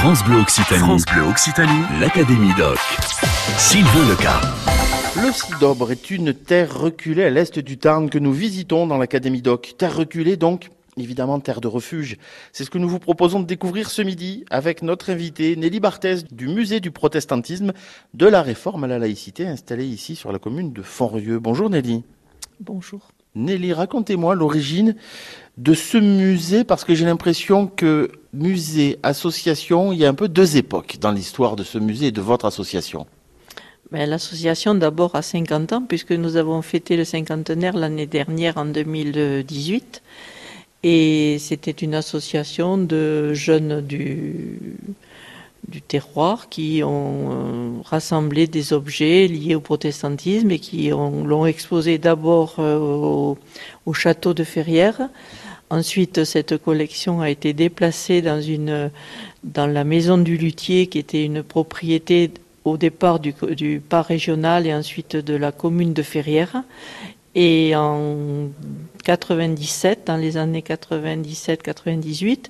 France Bleu Occitanie. France Bleu Occitanie. L'Académie Doc. Sylvain Leca. Le Cidobre est une terre reculée à l'est du Tarn que nous visitons dans l'Académie Doc. Terre reculée donc évidemment terre de refuge. C'est ce que nous vous proposons de découvrir ce midi avec notre invité Nelly Barthès du musée du protestantisme de la réforme à la laïcité installée ici sur la commune de Fontrieux. Bonjour Nelly. Bonjour. Nelly, racontez-moi l'origine de ce musée parce que j'ai l'impression que musée, association, il y a un peu deux époques dans l'histoire de ce musée et de votre association. Ben, L'association d'abord a 50 ans puisque nous avons fêté le cinquantenaire l'année dernière en 2018 et c'était une association de jeunes du, du terroir qui ont euh, rassemblé des objets liés au protestantisme et qui l'ont exposé d'abord euh, au, au, château de Ferrières. Ensuite, cette collection a été déplacée dans, la maison du luthier qui était une propriété au départ du, du parc régional et ensuite de la commune de Ferrières. Et en 97, dans les années 97-98,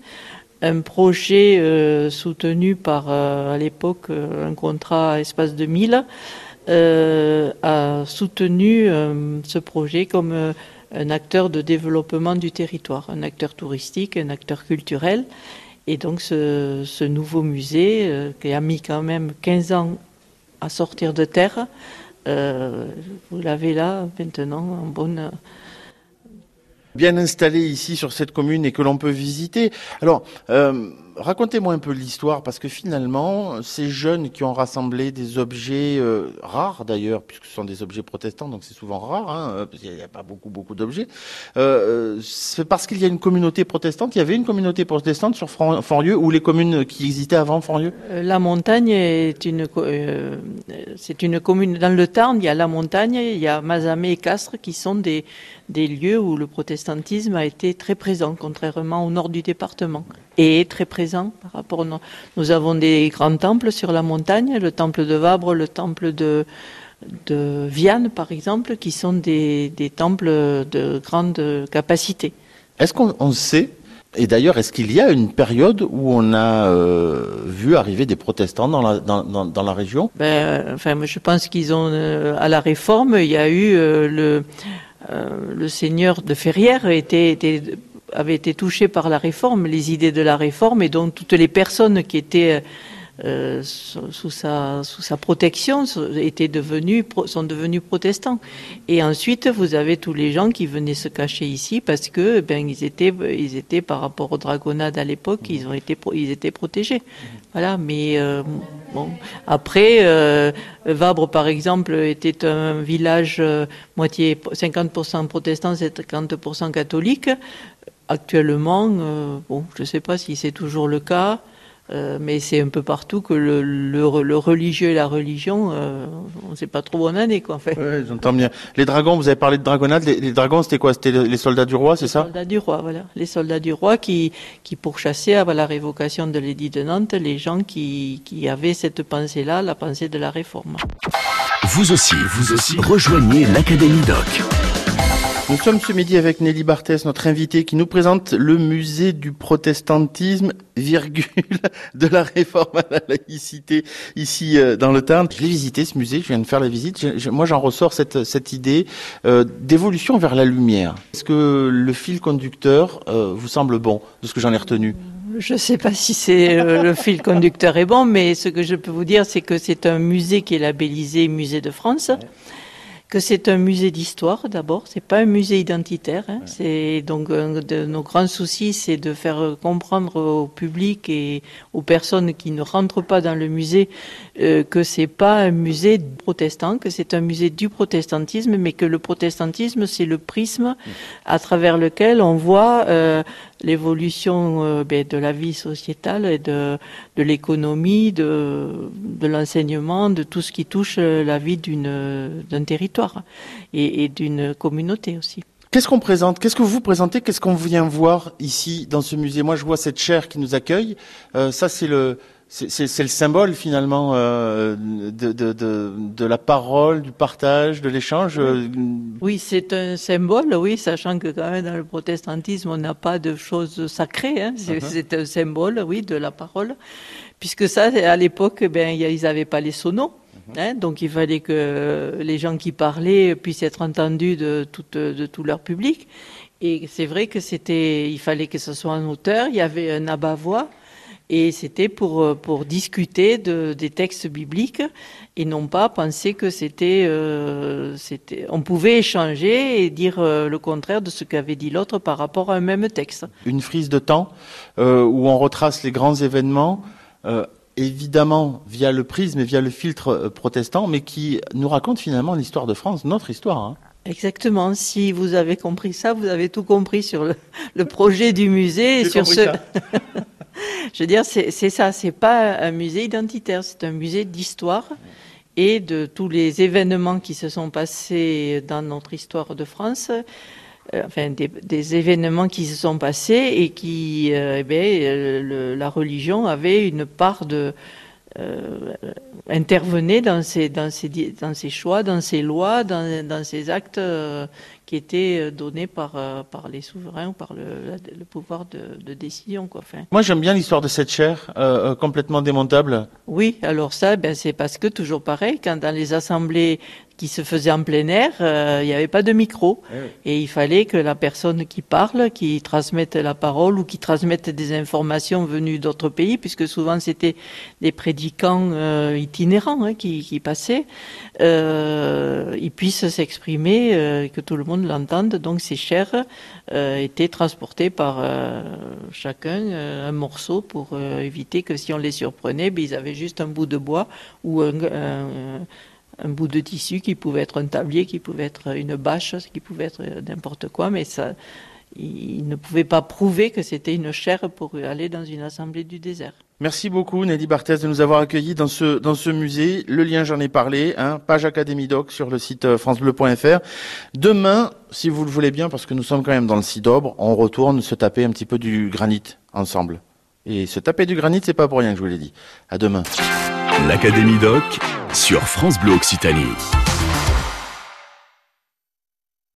un projet euh, soutenu par, euh, à l'époque, euh, un contrat Espace 2000, euh, a soutenu ce projet comme un acteur de développement du territoire, un acteur touristique, un acteur culturel. Et donc ce, ce nouveau musée, qui a mis quand même 15 ans à sortir de terre, vous l'avez là maintenant en bonne bien installé ici sur cette commune et que l'on peut visiter. Alors, euh, racontez-moi un peu l'histoire, parce que finalement, ces jeunes qui ont rassemblé des objets euh, rares d'ailleurs, puisque ce sont des objets protestants, donc c'est souvent rare, hein, parce qu'il n'y a pas beaucoup, beaucoup d'objets, euh, c'est parce qu'il y a une communauté protestante, il y avait une communauté protestante sur Fonrieux, ou les communes qui existaient avant Fonrieux La montagne est une, euh, c'est une commune, dans le Tarn, il y a la montagne, il y a Mazamet et Castres, qui sont des lieux où le protestantisme a été très présent, contrairement au nord du département, et très présent par rapport. Nous, nous avons des grands temples sur la montagne, le temple de Vabre, le temple de de Vienne, par exemple, qui sont des, des temples de grande capacité. Est-ce qu'on on sait et d'ailleurs, est-ce qu'il y a une période où on a euh, vu arriver des protestants dans la, dans, dans, dans la région? Ben, Enfin, je pense qu'ils ont, euh, à la réforme, il y a eu euh, le, le seigneur de Ferrières était, était, avait été touché par la réforme, les idées de la réforme, et donc toutes les personnes qui étaient euh, sous, sa, protection étaient devenus, sont devenus protestants. Et ensuite, vous avez tous les gens qui venaient se cacher ici parce que ben, ils, étaient, ils étaient, par rapport aux dragonnades à l'époque, ils, ont été, ils étaient protégés. Voilà, mais euh, bon. Après, euh, Vabre, par exemple, était un village moitié 50% protestant, 50% catholique. Actuellement, euh, bon, je ne sais pas si c'est toujours le cas. Euh, mais c'est un peu partout que le, le, le, religieux et la religion, euh, on ne sait pas trop où on en est, quoi, en fait. Oui, j'entends bien. Les dragons, vous avez parlé de dragonnade. Les, les dragons, c'était quoi? C'était les soldats du roi, c'est ça? Les soldats du roi, voilà. Les soldats du roi qui, qui pourchassaient, avant la révocation de l'édit de Nantes, les gens qui, qui avaient cette pensée-là, la pensée de la réforme. Vous aussi, vous aussi, rejoignez l'Académie Doc. Nous sommes ce midi avec Nelly Barthès, notre invitée, qui nous présente le musée du protestantisme, virgule, de la réforme à la laïcité, ici euh, dans le Tarn. Je l'ai visité ce musée, je viens de faire la visite. Je, je, moi, j'en ressors cette, cette idée euh, d'évolution vers la lumière. Est-ce que le fil conducteur euh, vous semble bon, de ce que j'en ai retenu? Je ne sais pas si c'est euh, le fil conducteur est bon, mais ce que je peux vous dire, c'est que c'est un musée qui est labellisé Musée de France. Que c'est un musée d'histoire d'abord, c'est pas un musée identitaire. Hein. Ouais. C'est donc un de nos grands soucis, c'est de faire comprendre au public et aux personnes qui ne rentrent pas dans le musée euh, que c'est pas un musée protestant, que c'est un musée du protestantisme, mais que le protestantisme c'est le prisme à travers lequel on voit euh, l'évolution euh, ben, de la vie sociétale et de, de l'économie, de, de l'enseignement, de tout ce qui touche la vie d'une d'un territoire et, et d'une communauté aussi. Qu'est-ce qu'on présente Qu'est-ce que vous présentez Qu'est-ce qu'on vient voir ici dans ce musée? Moi, je vois cette chaire qui nous accueille. Euh, ça, c'est le C'est le symbole finalement euh, de, de, de, de, la parole, du partage, de l'échange. Oui, c'est un symbole, oui, sachant que quand même dans le protestantisme, on n'a pas de choses sacrées. Hein. Uh-huh. C'est un symbole, oui, de la parole. Puisque ça, à l'époque, ben, ils n'avaient pas les sonos. Uh-huh. Hein, donc il fallait que les gens qui parlaient puissent être entendus de tout, de tout leur public. Et c'est vrai que c'était, il fallait que ce soit un auteur, il y avait un abat-voix et c'était pour, euh, pour discuter de, des textes bibliques et non pas penser que c'était, euh, c'était, on pouvait échanger et dire euh, le contraire de ce qu'avait dit l'autre par rapport à un même texte. Une frise de temps euh, où on retrace les grands événements. Évidemment via le prisme et via le filtre protestant, mais qui nous raconte finalement l'histoire de France, notre histoire. Hein. Exactement. Si vous avez compris ça, vous avez tout compris sur le, le projet du musée et sur ce. Je veux dire, c'est ça, c'est pas un musée identitaire, c'est un musée d'histoire et de tous les événements qui se sont passés dans notre histoire de France, euh, enfin des, événements qui se sont passés et qui, euh, eh bien, le, la religion avait une part de euh, intervenait dans ses, dans, ses, dans ses choix, dans ses lois, dans, dans ses actes euh, qui étaient euh, donnés par, euh, par les souverains ou par le, le pouvoir de, de, décision. Quoi. Enfin. Moi, j'aime bien l'histoire de cette chaire euh, complètement démontable. Oui, alors ça, ben, c'est parce que, toujours pareil, quand dans les assemblées qui se faisait en plein air, euh, il n'y avait pas de micro. Eh oui. Et il fallait que la personne qui parle, qui transmette la parole ou qui transmette des informations venues d'autres pays, puisque souvent c'était des prédicants euh, itinérants hein, qui, qui, passaient, euh, ils puissent s'exprimer, euh, que tout le monde l'entende. Donc ces chairs euh, étaient transportées par euh, chacun un morceau pour éviter que si on les surprenait, ben, ils avaient juste un bout de bois ou un, bout de tissu qui pouvait être un tablier, qui pouvait être une bâche, qui pouvait être n'importe quoi, mais ça, il ne pouvait pas prouver que c'était une chair pour aller dans une assemblée du désert. Merci beaucoup Nelly Barthès de nous avoir accueillis dans ce, dans ce musée. Le lien, j'en ai parlé, hein, page Académie Doc sur le site euh, francebleu.fr. Demain, si vous le voulez bien, parce que nous sommes quand même dans le Cidobre, on retourne se taper un petit peu du granit ensemble. Et se taper du granit, c'est pas pour rien que je vous l'ai dit. À demain. L'Académie Doc sur France Bleu Occitanie.